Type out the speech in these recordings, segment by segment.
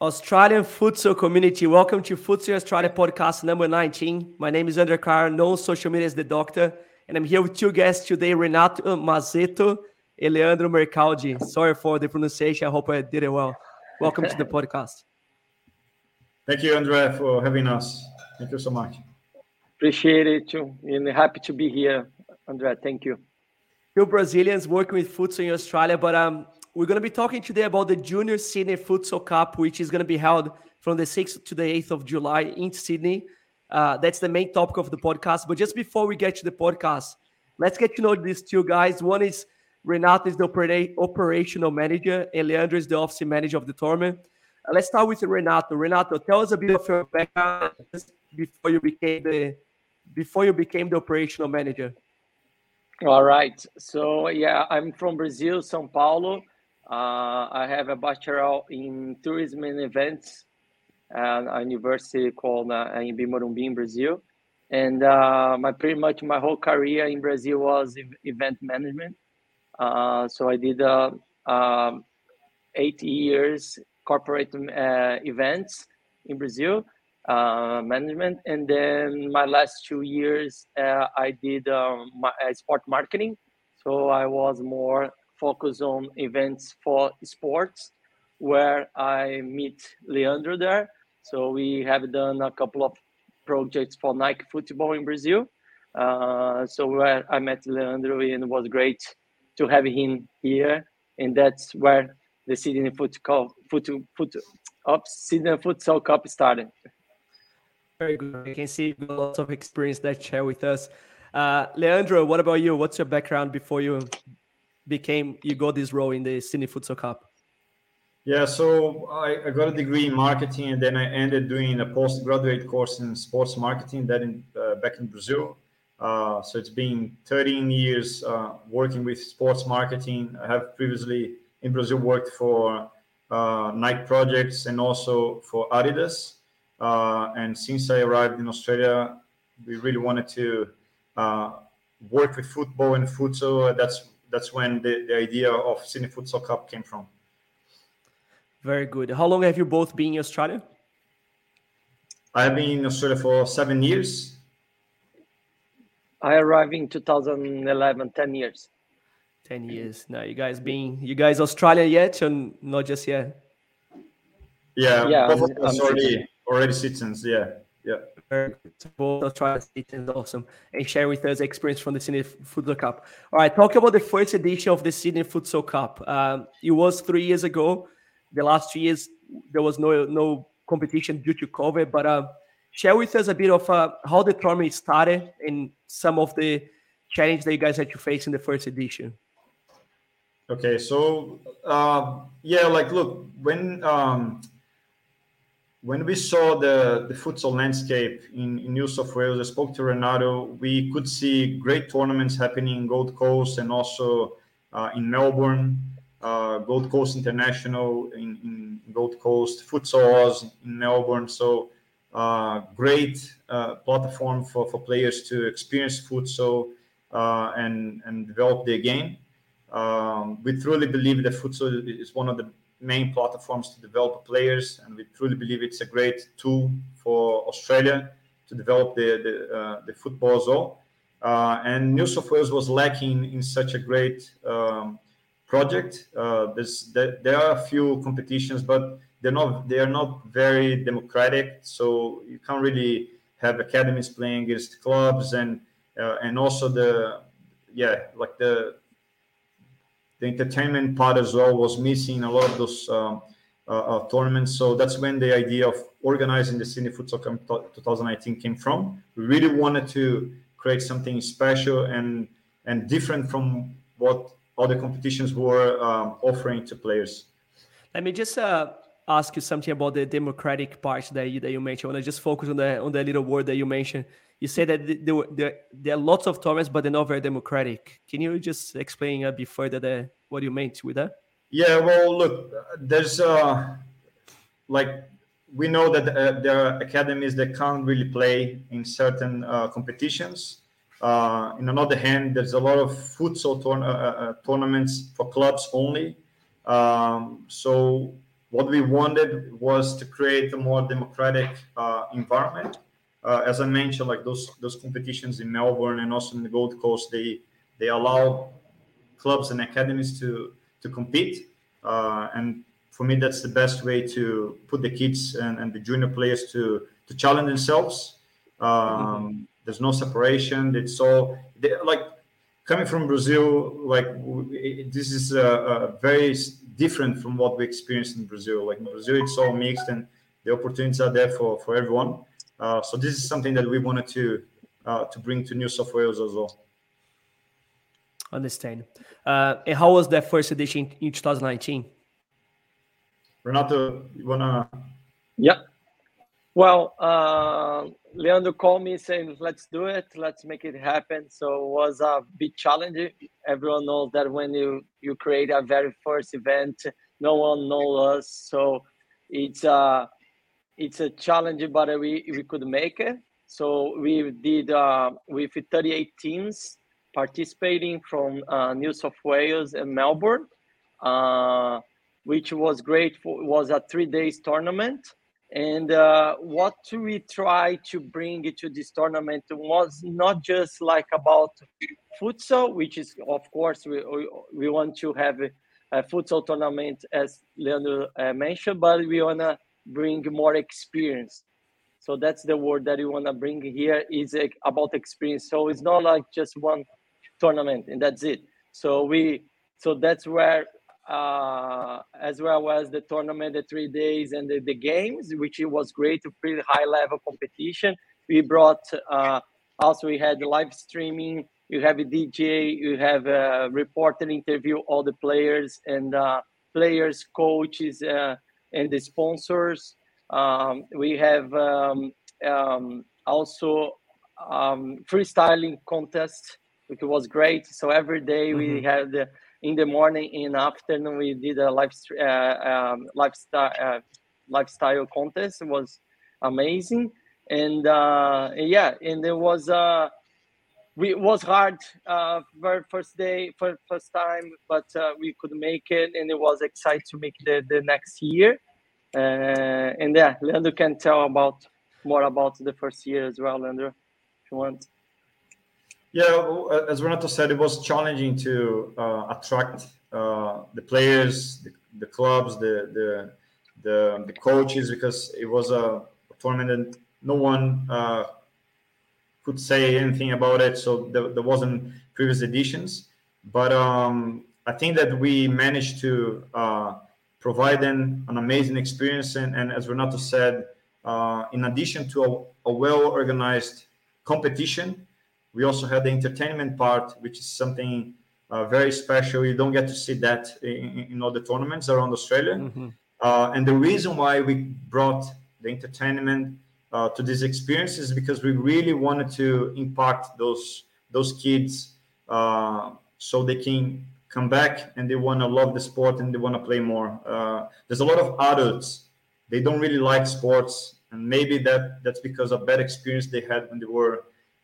Australian futsal community. Welcome to Futsal Australia podcast number 19. My name is André Carr, known social media as the Doctor, and I'm here with two guests today, Renato Mazzetto and Leandro Mercaldi. Sorry for the pronunciation. I hope I did it well. Welcome to the podcast. Thank you, André, for having us. Thank you so much. Appreciate it too, and happy to be here, André. Thank you. Two Brazilians working with futsal in Australia, but um, we're going to be talking today about the Junior Sydney Futsal Cup, which is going to be held from the 6th to the 8th of July in Sydney. Uh, that's the main topic of the podcast. But just before we get to the podcast, let's get to know these two guys. One is Renato is the opera- operational manager, and Leandro is the office manager of the tournament. Uh, let's start with Renato. Renato, tell us a bit of your background before you became the before you became the operational manager. All right. So yeah, I'm from Brazil, São Paulo. Uh, I have a bachelor in tourism and events at a university called uh, in Morumbi in Brazil. And uh, my pretty much my whole career in Brazil was event management. Uh, so I did uh, um, eight years corporate uh, events in Brazil uh, management, and then my last two years I did um, my, sport marketing. So I was more focus on events for sports where I meet Leandro there. So we have done a couple of projects for Nike football in Brazil. Uh, so where I met Leandro and it was great to have him here. And that's where the Sydney Futsal, foot, foot, up, Sydney Futsal Cup started. Very good. I can see lots of experience that share with us. Uh, Leandro, what about you? What's your background before you became you got this role in the Sydney Futsal Cup? Yeah, so I, I, got a degree in marketing, and then I ended doing a postgraduate course in sports marketing. That in uh, back in Brazil. Uh, so it's been 13 years uh, working with sports marketing. I have previously in Brazil worked for uh, Nike projects and also for Adidas. Uh, and since I arrived in Australia, we really wanted to uh, work with football and futsal. That's that's when the, the idea of Sydney Futsal Cup came from. Very good. How long have you both been in Australia? I've been in Australia for seven years. I arrived in 2011, 10 years. 10 years. Now, you guys being, you guys Australian yet or not just yet? Yeah, yeah both of us already, already citizens. Yeah. Yeah. Very good. I'll try to is awesome and share with us experience from the Sydney Futsal Cup. All right, talk about the first edition of the Sydney Futsal Cup. Um, it was three years ago. The last two years there was no no competition due to COVID, but uh, share with us a bit of uh, how the tournament started and some of the challenge that you guys had to face in the first edition. Okay, so uh, yeah, like look when. Um, when we saw the, the futsal landscape in, in, New South Wales, I spoke to Renato. We could see great tournaments happening in Gold Coast and also uh, in Melbourne, uh, Gold Coast International in, in Gold Coast, Futsal in Melbourne. So, uh, great uh, platform for, for players to experience futsal uh, and, and develop their game. Um, we truly believe that futsal is one of the main platforms to develop players, and we truly believe it's a great tool for Australia to develop the the, uh, the football as well. Uh, and New South Wales was lacking in such a great um, project. Uh, there, there, are a few competitions, but they're not they are not very democratic. So you can't really have academies playing against clubs, and uh, and also the yeah like the the entertainment part as well was missing a lot of those um, uh, tournaments. So that's when the idea of organizing the Sydney Futsal Cup 2019 came from. We really wanted to create something special and and different from what other competitions were um, offering to players. Let me just uh, ask you something about the democratic part that you, that you mentioned. I want to just focus on the on the little word that you mentioned you say that there, were, there, there are lots of tournaments, but they're not very democratic. Can you just explain a bit further the, what do you meant with that? Yeah, well, look, there's uh, like we know that uh, there are academies that can't really play in certain uh, competitions. Uh, in another hand, there's a lot of futsal tour- uh, uh, uh, tournaments for clubs only. Um, so what we wanted was to create a more democratic uh, environment. Uh, as I mentioned, like those those competitions in Melbourne and also in the Gold Coast, they they allow clubs and academies to to compete, uh, and for me, that's the best way to put the kids and, and the junior players to to challenge themselves. Um, mm-hmm. There's no separation. It's all like coming from Brazil. Like this is a, a very different from what we experienced in Brazil. Like in Brazil, it's all mixed and the opportunities are there for, for everyone. Uh, so this is something that we wanted to uh, to bring to New South Wales as well. Understand. Uh, and how was that first edition in 2019? Renato, you wanna? Yeah. Well, uh, Leandro called me saying, "Let's do it. Let's make it happen." So it was a big challenge. Everyone knows that when you you create a very first event, no one knows us, so it's a it's a challenge, but we we could make it. So we did uh, with 38 teams participating from uh, New South Wales and Melbourne, uh, which was great. For was a three days tournament and uh, what we try to bring to this tournament was not just like about futsal, which is of course we we want to have a, futsal tournament as Leandro uh, mentioned, but we wanna bring more experience. So that's the word that we wanna bring here is uh, about experience. So it's not like just one tournament and that's it. So we so that's where uh, as well as the tournament, the three days, and the, the games, which it was great, a pretty high level competition. We brought uh, also we had live streaming. You have a DJ, you have a reporter interview all the players and uh, players, coaches, uh, and the sponsors. Um, we have um, um, also um, freestyling contest, which was great. So every day mm-hmm. we had in the morning in afternoon we did a live uh, um, lifestyle uh, lifestyle contest it was amazing and uh, yeah and it was uh we it was hard uh very first day for first time but uh, we could make it and it was exciting to make the, the next year uh, and yeah leandro can tell about more about the first year as well leandro if you want yeah, as Renato said, it was challenging to uh, attract uh, the players, the, the clubs, the, the, the the coaches because it was a, tournament and no one uh, could say anything about it. So there, there wasn't previous editions, but um, I think that we managed to uh, provide them an amazing experience. And, and as Renato said, uh, in addition to a, a well organized competition we also had the entertainment part, which is something uh, very special. You don't get to see that in, in all the tournaments around Australia. Mm-hmm. Uh, and the reason why we brought the entertainment uh, to this experience is because we really wanted to impact those those kids uh, so they can come back and they want to love the sport and they want to play more. Uh, there's a lot of adults they don't really like sports, and maybe that that's because of bad experience they had when they were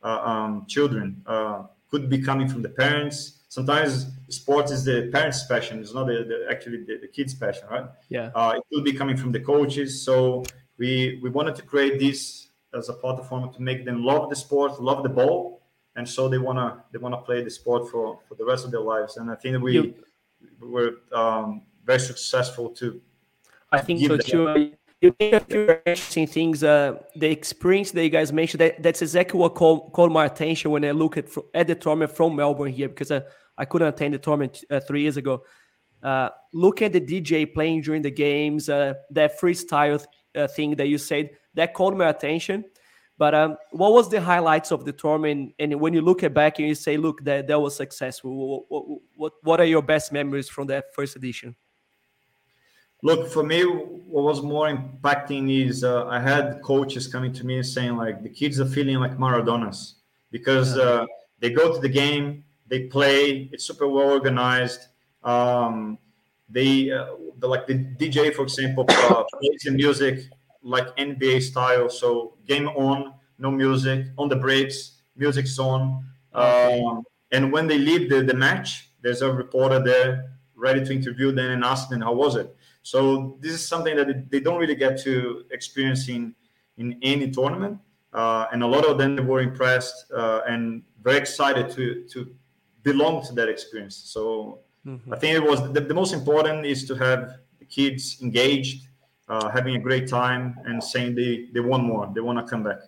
um, children uh, could be coming from the parents. Sometimes sports is the parents' passion; it's not the, the actually the, the, kids' passion, right? Yeah. Uh, it could be coming from the coaches. So we we wanted to create this as a platform to make them love the sport, love the ball, and so they wanna they wanna play the sport for for the rest of their lives. And I think we you, were um, very successful to. I think so too you think a few interesting things. Uh, the experience that you guys mentioned, that, that's exactly what called, called my attention when I look at, at the tournament from Melbourne here, because I, I couldn't attend the tournament uh, three years ago. Uh, look at the DJ playing during the games, uh, that freestyle uh, thing that you said, that called my attention. But um, what was the highlights of the tournament? And when you look at back and you say, look, that, that was successful, what, what, what are your best memories from that first edition? Look, for me, what was more impacting is uh, I had coaches coming to me and saying like the kids are feeling like Maradonas because uh, they go to the game, they play, it's super well organized. Um, they uh, the, like the DJ, for example, uh, plays the music like NBA style. So game on, no music on the breaks, music's on. Um, and when they leave the, the match, there's a reporter there ready to interview them and ask them how was it So this is something that they don't really get to experience in in any tournament. Uh, and a lot of them were impressed uh, and very excited to to belong to that experience. So mm-hmm. I think it was the, the, most important is to have the kids engaged, uh, having a great time, and saying they they want more, they want to come back.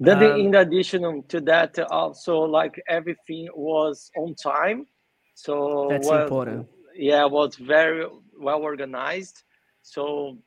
Then, um, in addition to that, also like everything was on time. So that's well, important. Yeah, was very well organized. So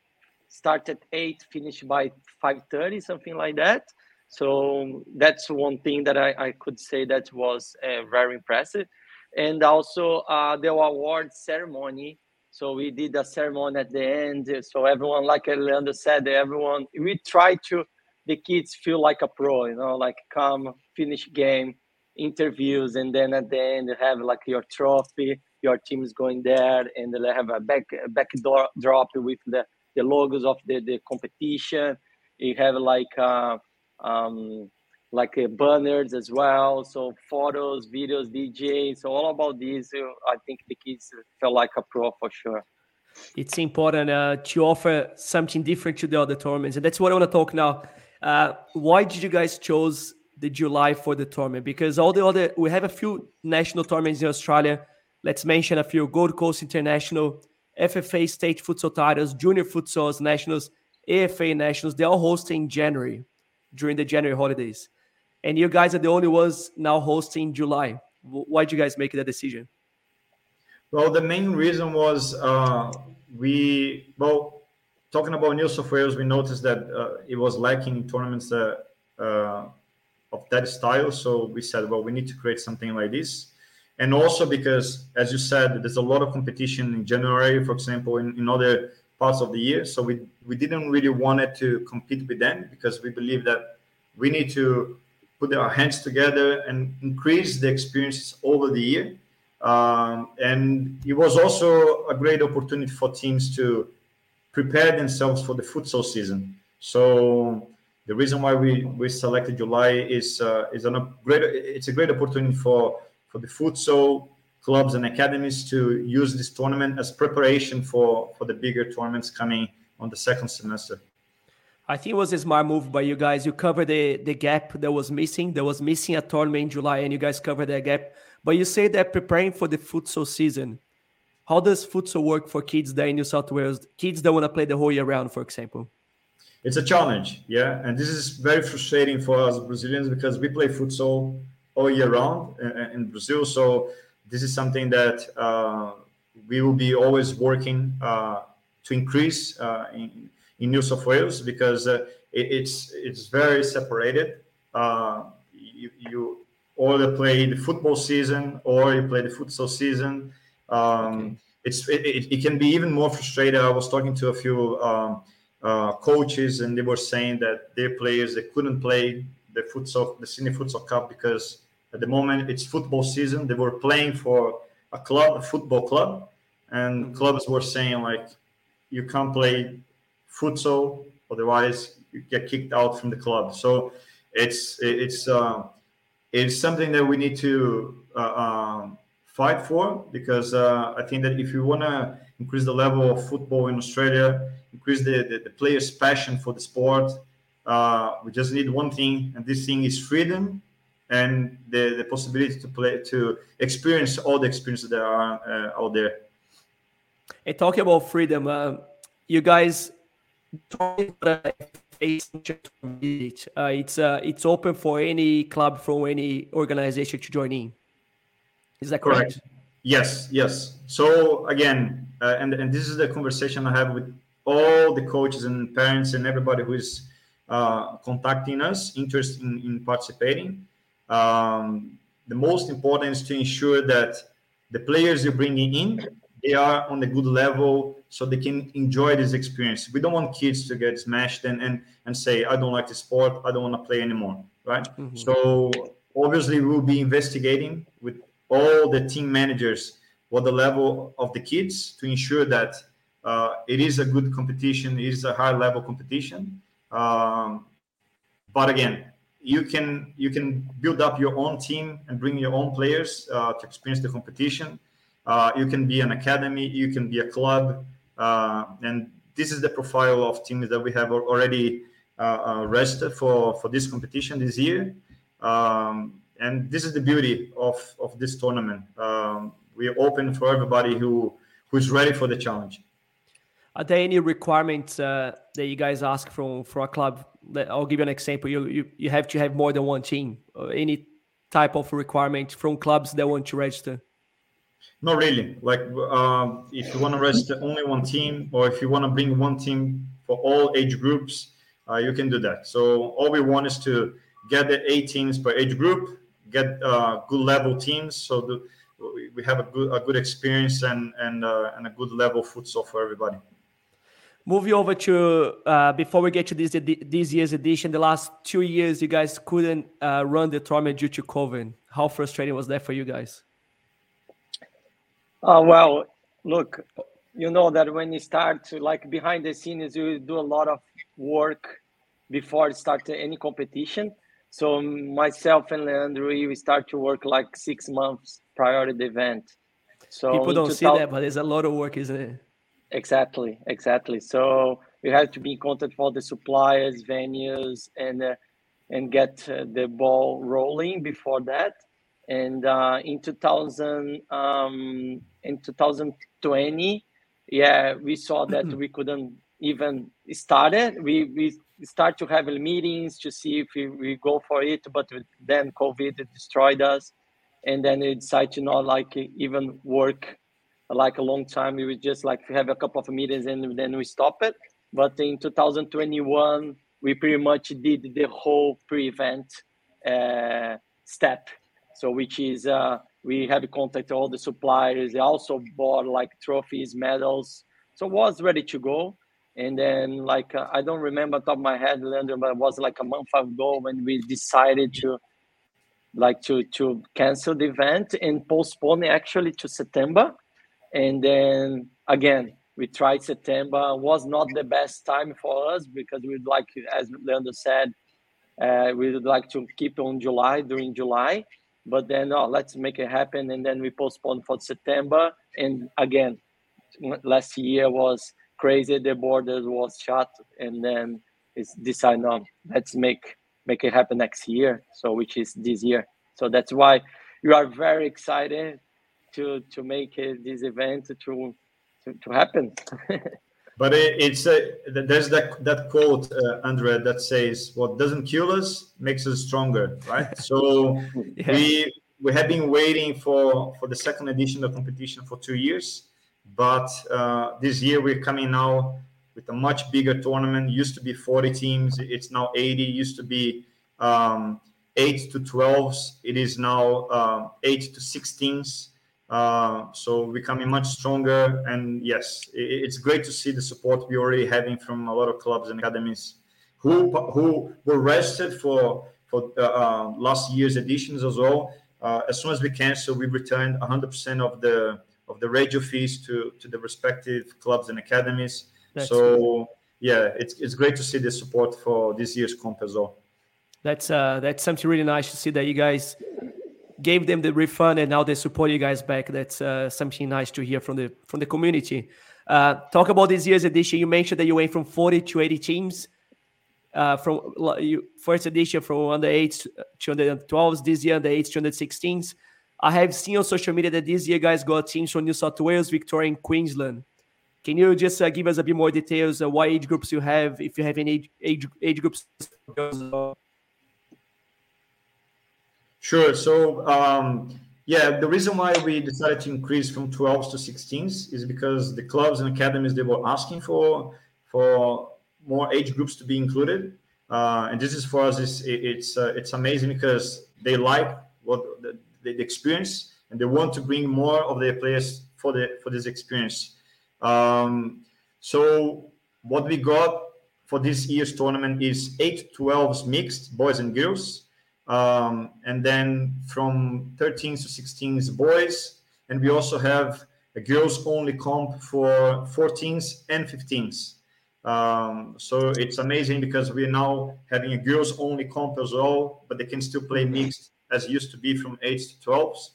start at eight, finish by five thirty, something like that. So that's one thing that I, I could say that was uh, very impressive. And also uh, the award ceremony. So we did a ceremony at the end. So everyone, like Leandro said, everyone we try to the kids feel like a pro, you know, like come finish game, interviews, and then at the end have like your trophy. Your team is going there, and they have a back back door, drop with the, the logos of the, the competition. You have like uh, um, like uh, banners as well. So photos, videos, DJs, so all about this. Uh, I think the kids felt like a pro for sure. It's important uh, to offer something different to the other tournaments, and that's what I want to talk now. Uh, why did you guys choose the July for the tournament? Because all the other we have a few national tournaments in Australia. Let's mention a few: Gold Coast International, FFA State Futsal Titles, Junior Futsals Nationals, AFA Nationals. They're all hosting in January during the January holidays, and you guys are the only ones now hosting in July. Why did you guys make that decision? Well, the main reason was uh, we well talking about New South Wales, we noticed that uh, it was lacking tournaments uh, uh, of that style. So we said, well, we need to create something like this. And also because, as you said, there's a lot of competition in January, for example, in, in other parts of the year. So we, we didn't really want it to compete with them because we believe that we need to put our hands together and increase the experiences over the year. Um, and it was also a great opportunity for teams to prepare themselves for the futsal season. So the reason why we, we selected July is uh, is a great it's a great opportunity for for the futsal clubs and academies to use this tournament as preparation for for the bigger tournaments coming on the second semester. I think it was a smart move by you guys. You covered the the gap that was missing. There was missing a tournament in July, and you guys covered that gap. But you say that preparing for the futsal season how does futsal work for kids there in New South Wales? Kids that want to play the whole year round, for example. It's a challenge, yeah, and this is very frustrating for us Brazilians because we play futsal all year round in Brazil. So this is something that uh, we will be always working uh, to increase uh, in, in, New South Wales because uh, it, it's it's very separated. Uh, you, you either play the football season or you play the futsal season um, okay. It's it, it, can be even more frustrating. I was talking to a few um, uh, coaches, and they were saying that their players they couldn't play the futsal, the senior futsal cup because at the moment it's football season. They were playing for a club, a football club, and mm-hmm. clubs were saying like, you can't play futsal, otherwise you get kicked out from the club. So it's it's uh, it's something that we need to uh, um, fight for because uh, I think that if you want to increase the level of football in Australia, increase the, the, the players' passion for the sport, uh, we just need one thing, and this thing is freedom and the, the possibility to play to experience all the experiences that are uh, out there. Hey, talking about freedom, uh, you guys uh, it's uh, it's open for any club from any organization to join in. Is that correct? correct. Yes, yes. So again, uh, and and this is the conversation I have with all the coaches and parents and everybody who is uh, contacting us, interested in, in participating. Um, the most important is to ensure that the players you're bringing in they are on a good level so they can enjoy this experience. We don't want kids to get smashed and and, and say, I don't like the sport, I don't want to play anymore. Right. Mm-hmm. So obviously we'll be investigating with all the team managers what the level of the kids to ensure that uh, it is a good competition, it is a high level competition. Um, but again, you can you can build up your own team and bring your own players uh, to experience the competition. Uh, you can be an academy, you can be a club. uh, and this is the profile of teams that we have already uh, uh, registered for for this competition this year. Um, and this is the beauty of, of this tournament. Um, we are open for everybody who who's ready for the challenge. Are there any requirements uh, that you guys ask from for a club? I'll give you an example. You, you you have to have more than one team. Or any type of requirement from clubs that want to register? Not really. Like um, if you want to register only one team, or if you want to bring one team for all age groups, uh, you can do that. So all we want is to get the eight teams per age group, get uh, good level teams, so the, we have a good a good experience and and uh, and a good level futsal for everybody. Moving over to uh, before we get to this this year's edition, the last two years you guys couldn't uh, run the tournament due to COVID. How frustrating was that for you guys? Uh, well, look, you know that when you start to, like behind the scenes, you do a lot of work before start any competition. So myself and Leandro, we start to work like six months prior to the event. So people don't see that, but there's a lot of work, isn't it? Exactly, exactly. So we have to be in contact for the suppliers, venues, and uh, and get uh, the ball rolling before that. And uh, in 2000, um, in 2020, yeah, we saw that we couldn't even start it. We we start to have meetings to see if we, we go for it, but then COVID destroyed us, and then we decided to not like even work like a long time. We would just like have a couple of meetings and then we stop it. But in 2021, we pretty much did the whole pre-event uh, step. So which is uh, we had contacted all the suppliers. They also bought like trophies, medals. So was ready to go. And then like uh, I don't remember top of my head, Leandro, but it was like a month ago when we decided to like to to cancel the event and postpone actually to September and then again, we tried September. Was not the best time for us because we'd like, as Leandro said, uh, we would like to keep on July during July. But then, oh, let's make it happen, and then we postponed for September. And again, last year was crazy. The borders was shut, and then it's decided, no, let's make make it happen next year. So, which is this year. So that's why we are very excited to to make this event to to, to happen. but it, it's a, there's that that quote, uh, Andre, that says, "What doesn't kill us makes us stronger." Right. So yeah. we we have been waiting for for the second edition of the competition for two years, but uh, this year we're coming now with a much bigger tournament. Used to be 40 teams, it's now 80. Used to be um, eight to 12s. It is now uh, eight to 16s. Uh, so becoming much stronger. And yes, it, it's great to see the support we're already having from a lot of clubs and academies who who were registered for for uh, uh last year's editions as well. Uh, as soon as we cancel, we returned 100% of the of the radio fees to to the respective clubs and academies. That's so yeah, it's it's great to see the support for this year's comp as well. That's uh that's something really nice to see that you guys gave them the refund and now they support you guys back. That's uh, something nice to hear from the from the community. Uh, talk about this year's edition. You mentioned that you went from 40 to 80 teams. Uh, from you, first edition from under 8 to under 12s, this year under 8 to under 16s. I have seen on social media that this year guys got teams from New South Wales, Victoria, and Queensland. Can you just uh, give us a bit more details? Uh, what age groups you have, if you have any age age, age groups? Sure. So, um, yeah, the reason why we decided to increase from 12s to 16s is because the clubs and academies they were asking for for more age groups to be included, uh, and this is for us it's it's uh, it's amazing because they like what the, the, experience and they want to bring more of their players for the for this experience. Um, so what we got for this year's tournament is eight 12s mixed boys and girls um, and then from 13s to 16s, boys. And we also have a girls only comp for 14s and 15s. Um, so it's amazing because we're now having a girls only comp as well, but they can still play mixed as used to be from 8s to 12s.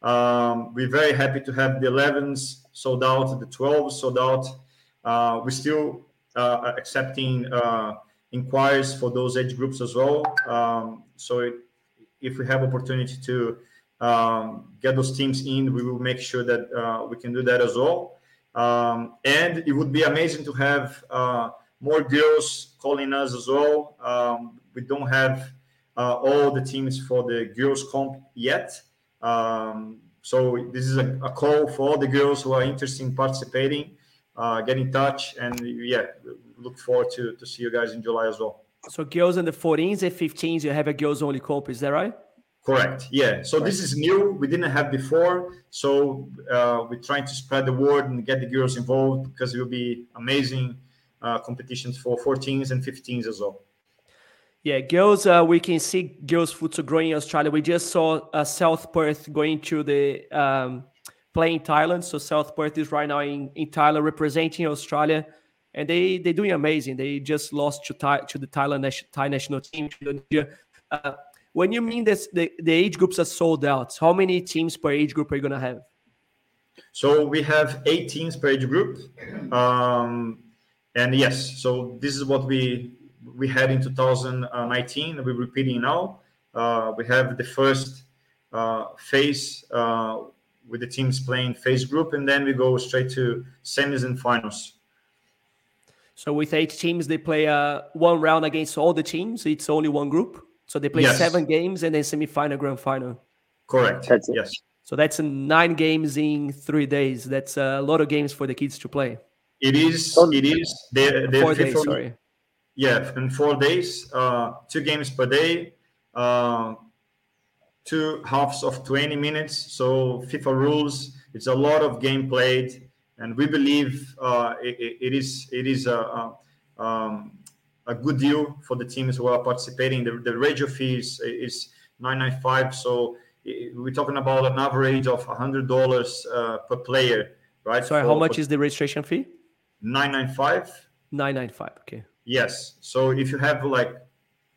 Um, we're very happy to have the 11s sold out, the 12s sold out. uh, we're still uh, accepting uh, inquiries for those age groups as well. Um, so if we have opportunity to um, get those teams in, we will make sure that uh, we can do that as well. Um, and it would be amazing to have uh, more girls calling us as well. Um, we don't have uh, all the teams for the girls comp yet. Um, so this is a, a, call for all the girls who are interested in participating. Uh, get in touch, and yeah, look forward to to see you guys in July as well. So girls in the 14s and 15s, you have a girls only comp, is that right? Correct. Yeah. So right. this is new. We didn't have before. So uh, we're trying to spread the word and get the girls involved because it will be amazing uh, competitions for 14s and 15s as well. Yeah, girls, uh, we can see girls futsal growing in Australia. We just saw uh, South Perth going to the um, playing Thailand. So South Perth is right now in, in Thailand representing Australia, and they they're doing amazing. They just lost to Thai, to the Thailand Thai national team. Uh, when you mean this, the, the age groups are sold out, how many teams per age group are you to have? So we have eight teams per age group. Um, and yes, so this is what we we had in 2019. We're repeating now. Uh, we have the first uh, phase uh, with the teams playing phase group, and then we go straight to semis and finals. So with eight teams, they play uh, one round against all the teams. It's only one group. So they play yes. seven games and then semi-final, grand final. Correct. That's yes. So that's nine games in three days. That's a lot of games for the kids to play. It is. It is. They, they four days. Sorry. Yeah, in four days, uh, two games per day, uh, two halves of 20 minutes. So FIFA rules. It's a lot of game played, and we believe uh, it, it is it is a, a um, a good deal for the teams who are participating. The, the radio fee is, is 995 so we're talking about an average of $100 uh, per player, right? Sorry, for, how much is the registration fee? 995 995 okay. Yes. So if you have like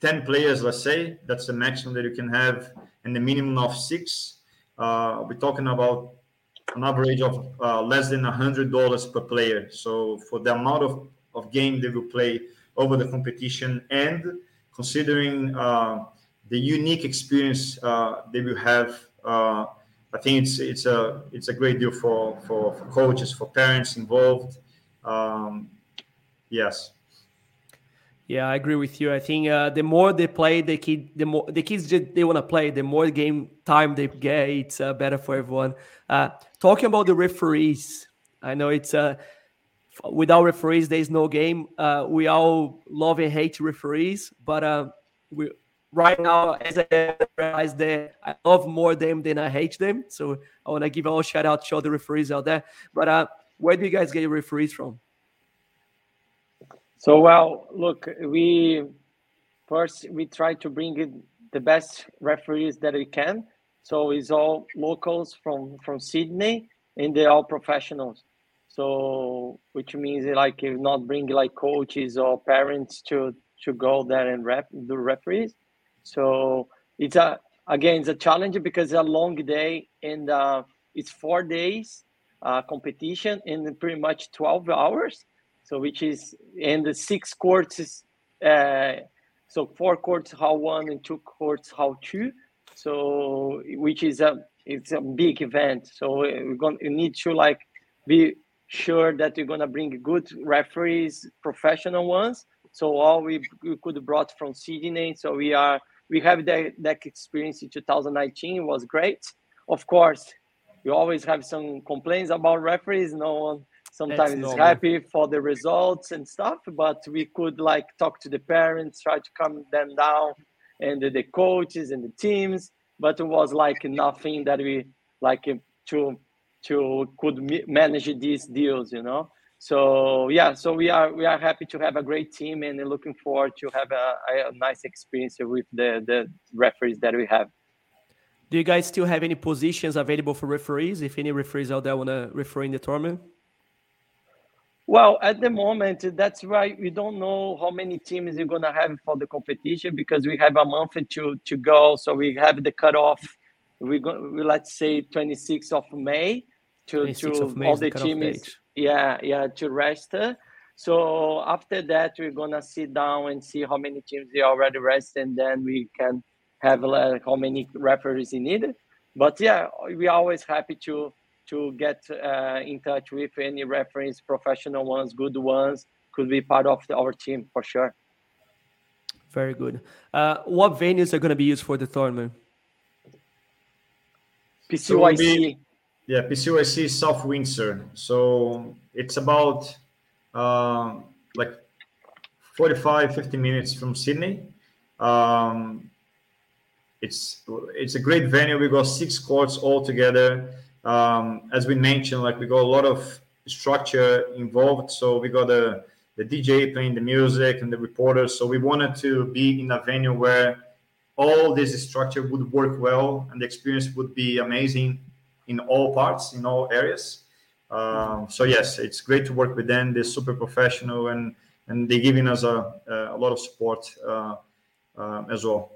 10 players, let's say, that's the maximum that you can have, and the minimum of six. Uh, we're talking about an average of uh, less than $100 per player. So for the amount of, of game they will play over the competition and considering uh, the unique experience uh, they will have. Uh, I think it's it's a it's a great deal for for, for coaches, for parents involved. Um, yes. Yeah, I agree with you. I think uh, the more they play, the kid, the more the kids they want to play. The more game time they get, it's uh, better for everyone. Uh, talking about the referees, I know it's uh, without referees, there is no game. Uh, we all love and hate referees, but uh, we right now, as I realize that I love more them than I hate them. So I want to give all shout out to all the referees out there. But where do you guys get your referees from? So well, look, we first we try to bring in the best referees that we can. So it's all locals from from Sydney, and they're all professionals. So, which means like you not bring like coaches or parents to to go there and rep do referees. So it's a again it's a challenge because it's a long day and uh, it's four days uh, competition in pretty much twelve hours. So which is and the six courts uh, so four courts how one and two courts how two. So which is a it's a big event. So we're going to need to like be sure that you're gonna bring good referees, professional ones. So all we, we could brought from Sydney. So we are we have that, that experience in 2019 it was great. Of course, you always have some complaints about referees. No one sometimes is happy for the results and stuff, but we could like talk to the parents, try to calm them down, and the, the coaches and the teams. But it was like nothing that we like uh, to to could manage these deals you know? So yeah so we are we are happy to have a great team and looking forward to have a, a nice experience with the the referees that we have. Do you guys still have any positions available for referees? If any referees out there want to refer in the tournament well, at the moment, that's why we don't know how many teams we're gonna have for the competition because we have a month to to go. So we have the cutoff. We go, we, let's say 26th of May, to to all the teams yeah, yeah, to rest. So after that, we're gonna sit down and see how many teams they already rest, and then we can have like how many referees in need. But yeah, we're always happy to to get uh, in touch with any reference, professional ones, good ones, could be part of the, our team for sure. Very good. Uh, what venues are going to be used for the tournament? PCYC. So yeah, PCYC South Windsor. So it's about uh, like 45, 50 minutes from Sydney. Um, it's it's a great venue. We got six courts all together. Um, as we mentioned, like we got a lot of structure involved. So we got the the DJ playing the music and the reporters. So we wanted to be in a venue where all this structure would work well and the experience would be amazing in all parts, in all areas. Um, so yes, it's great to work with them. They're super professional and and they're giving us a, a lot of support uh, uh, as well.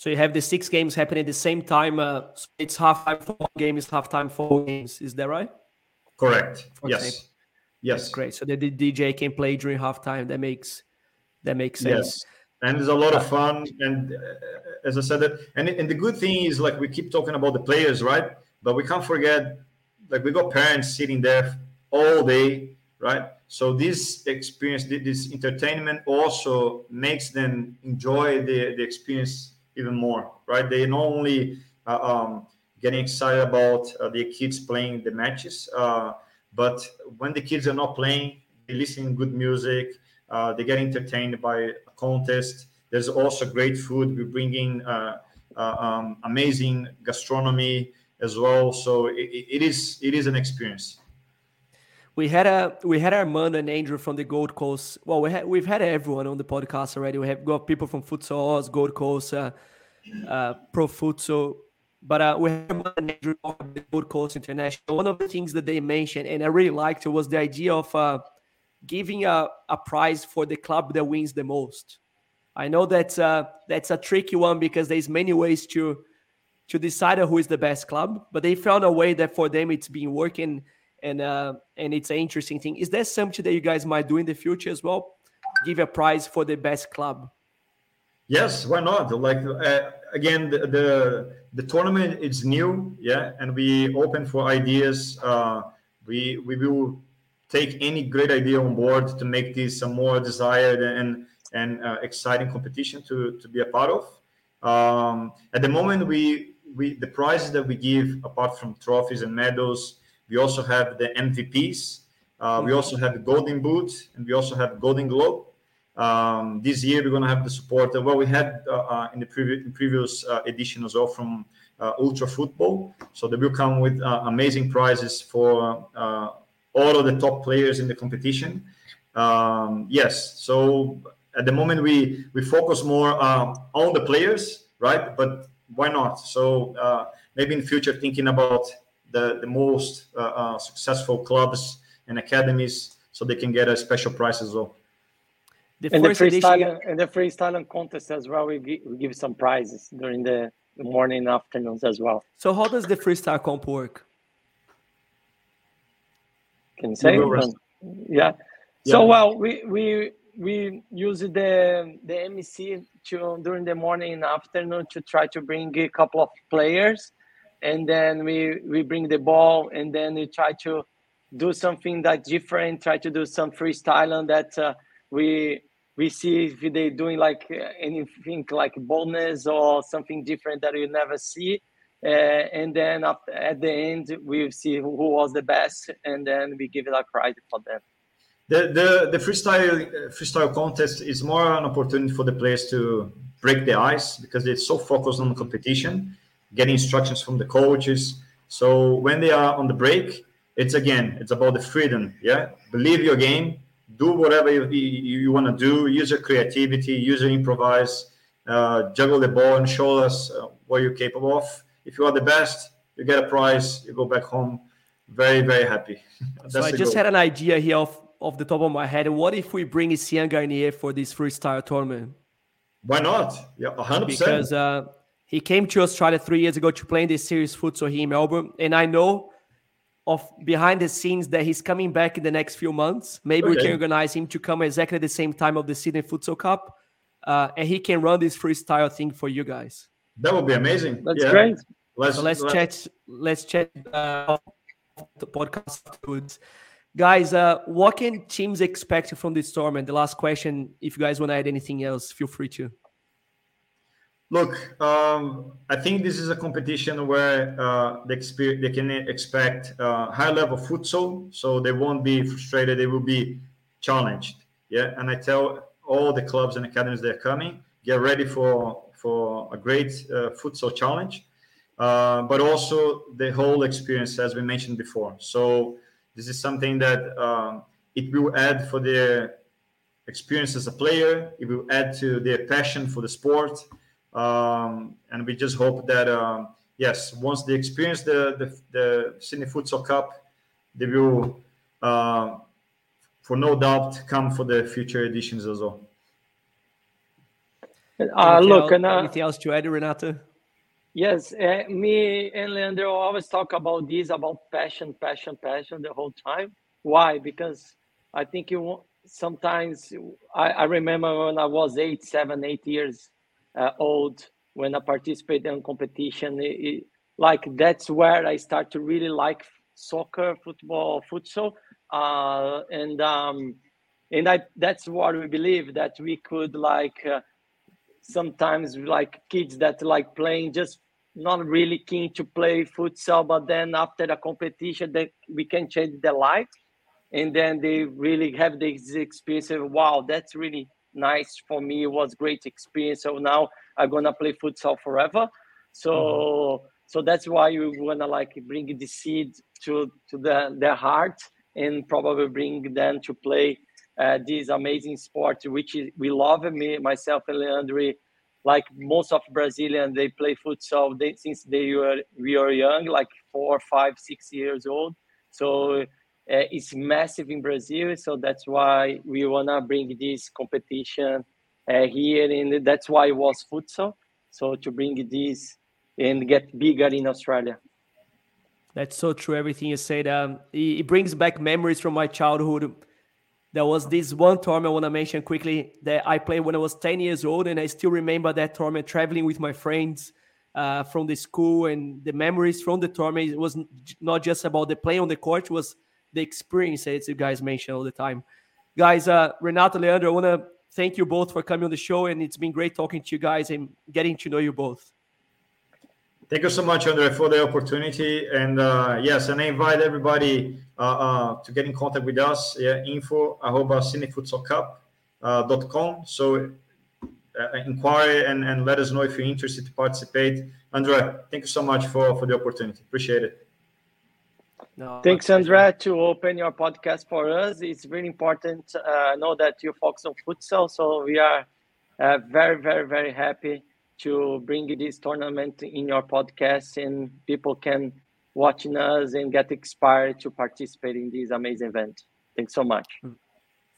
So you have the six games happening at the same time. Uh, so it's half time for one game, it's half time for games. Is that right? Correct. For yes. Example. Yes. That's great. So the, the DJ can play during halftime. That makes that makes sense. Yes. And it's a lot of fun. And uh, as I said, that and and the good thing is like we keep talking about the players, right? But we can't forget like we got parents sitting there all day, right? So this experience, this entertainment also makes them enjoy the, the experience even more, right? They not only uh, um, getting excited about uh, their kids playing the matches, uh, but when the kids are not playing, they listen good music, uh, they get entertained by a contest. There's also great food. We bring in uh, uh, um, amazing gastronomy as well. So it, it is it is an experience. We had a we had Armando and Andrew from the Gold Coast. Well, we had we've had everyone on the podcast already. We have got people from Futsal Gold Coast, uh, uh, Pro Futsal. But uh, we have Armando and Andrew from the Gold Coast International. One of the things that they mentioned, and I really liked it, was the idea of uh, giving a, a prize for the club that wins the most. I know that's uh, that's a tricky one because there's many ways to to decide who is the best club, but they found a way that for them it's been working and uh, and it's an interesting thing. Is that something that you guys might do in the future as well? Give a prize for the best club. Yes, why not? Like uh, again, the, the, the tournament is new, yeah, and we open for ideas. Uh, we we will take any great idea on board to make this a more desired and and uh, exciting competition to to be a part of. Um, at the moment, we we the prizes that we give apart from trophies and medals we also have the mvps uh, we also have the golden boot and we also have golden globe. Um, this year we're going to have the support well we had uh, uh, in the previous in previous uh, edition as well from uh, ultra football. So they will come with uh, amazing prizes for all of the top players in the competition. Um, yes so at the moment we we focus more on the players right? But why not? So uh, maybe in the future, thinking about the the most uh, uh, successful clubs and academies, so they can get a special prize as well. The and the freestyle edition... and the freestyle contest as well. We give, we give some prizes during the, the morning afternoons as well. So how does the freestyle comp work? Can you say? Yeah. yeah. So well, we we we use the the MEC to during the morning and afternoon to try to bring a couple of players, and then we we bring the ball and then we try to do something that different. Try to do some freestyle and that uh, we we see if they doing like anything like boldness or something different that you never see. Uh, and then at the end we see who was the best, and then we give it a prize for them the the, the freestyle freestyle contest is more an opportunity for the players to break the ice because they're so focused on competition, getting instructions from the coaches. So when they are on the break, it's again it's about the freedom. Yeah, believe your game, do whatever you, you, you want to do, use your creativity, use your improvise, uh, juggle the ball, and show us uh, what you're capable of. If you are the best, you get a prize. You go back home very very happy. so I just goal. had an idea here of off the top of my head, what if we bring Séan Garnier for this freestyle tournament? Why not? Yeah, 100%. Because uh, he came to Australia three years ago to play in this series futsal here in Melbourne. And I know of behind the scenes that he's coming back in the next few months. Maybe okay. we can organize him to come exactly at the same time of the Sydney Futsal Cup, uh, and he can run this freestyle thing for you guys. That would be amazing. That's yeah. great. Let's so let's, let's chat. Let's chat uh, the podcast afterwards. Guys, uh, what can teams expect from this tournament? The last question. If you guys want to add anything else, feel free to. Look, um, I think this is a competition where uh, they, they can expect uh, high level futsal, so they won't be frustrated. They will be challenged. Yeah, and I tell all the clubs and academies that are coming, get ready for for a great uh, futsal challenge, uh, but also the whole experience, as we mentioned before. So this is something that um, it will add for their experience as a player. It will add to their passion for the sport um, and we just hope that, um, yes, once they experience the, the, the Sydney Futsal Cup, they will, uh, for no doubt, come for the future editions as well. Uh, look, and, uh, anything else to add, Renato? Yes, uh, me and Leandro always talk about this about passion, passion, passion the whole time. Why? Because I think you sometimes I, I remember when I was eight, seven, eight years uh, old when I participate in competition. It, it, like that's where I start to really like soccer, football, futsal, uh, and um, and I that's what we believe that we could like uh, sometimes like kids that like playing just not really keen to play futsal, but then after the competition, that we can change their life, and then they really have this experience of wow, that's really nice for me. It was great experience. So now I'm gonna play futsal forever. So mm-hmm. so that's why we wanna like bring the seed to to the their heart and probably bring them to play uh, this amazing sport, which is, we love. Me, myself, and Leandro, like most of Brazilian, they play futsal they, since they were we were young, like four, five, six years old. So uh, it's massive in Brazil, so that's why we wanna bring this competition uh, here, and that's why it was futsal. So to bring this and get bigger in Australia. That's so true. Everything you said, um, it, it brings back memories from my childhood. There was this one tournament I want to mention quickly that I played when I was 10 years old, and I still remember that tournament traveling with my friends uh, from the school and the memories from the tournament. It was not just about the play on the court, was the experience that you guys mention all the time. Guys, uh, Renato, Leandro, I want to thank you both for coming on the show, and it's been great talking to you guys and getting to know you both. Thank you so much, Andre, for the opportunity. And uh, yes, and I invite everybody uh, uh, to get in contact with us. Yeah, info arroba sydneyfutsalcup.com. Uh, so uh, inquire and, and let us know if you're interested to participate. Andre, thank you so much for, for the opportunity. Appreciate it. No, Thanks, Andrea, to open your podcast for us. It's really important. Uh, know that you focus on futsal, so we are uh, very, very, very happy to bring this tournament in your podcast, and people can watching us and get inspired to participate in this amazing event. Thanks so much.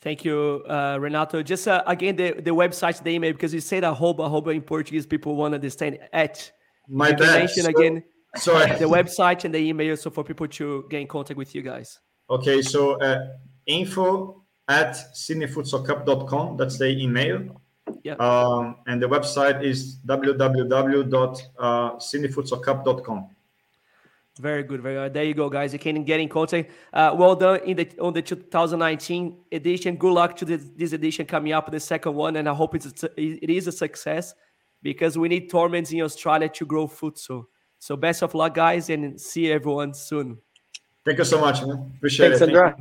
Thank you, uh, Renato. Just uh, again, the, the website, the email, because you said a arroba, arroba in Portuguese, people want to understand at. My bad. Mention so- again Sorry. the website and the email so for people to get in contact with you guys. Okay, so uh, info at sydneyfutsalcup.com. That's the email. Yeah. Um, and the website is www.sydneyfutsalcup.com. Very good, very good. There you go, guys. You can get in contact. Uh, well done in the on the 2019 edition. Good luck to this, this edition coming up, the second one, and I hope it's a, it is a success because we need tournaments in Australia to grow futsal. So best of luck, guys, and see everyone soon. Thank you so much, man. Appreciate Thanks, it. Andrea.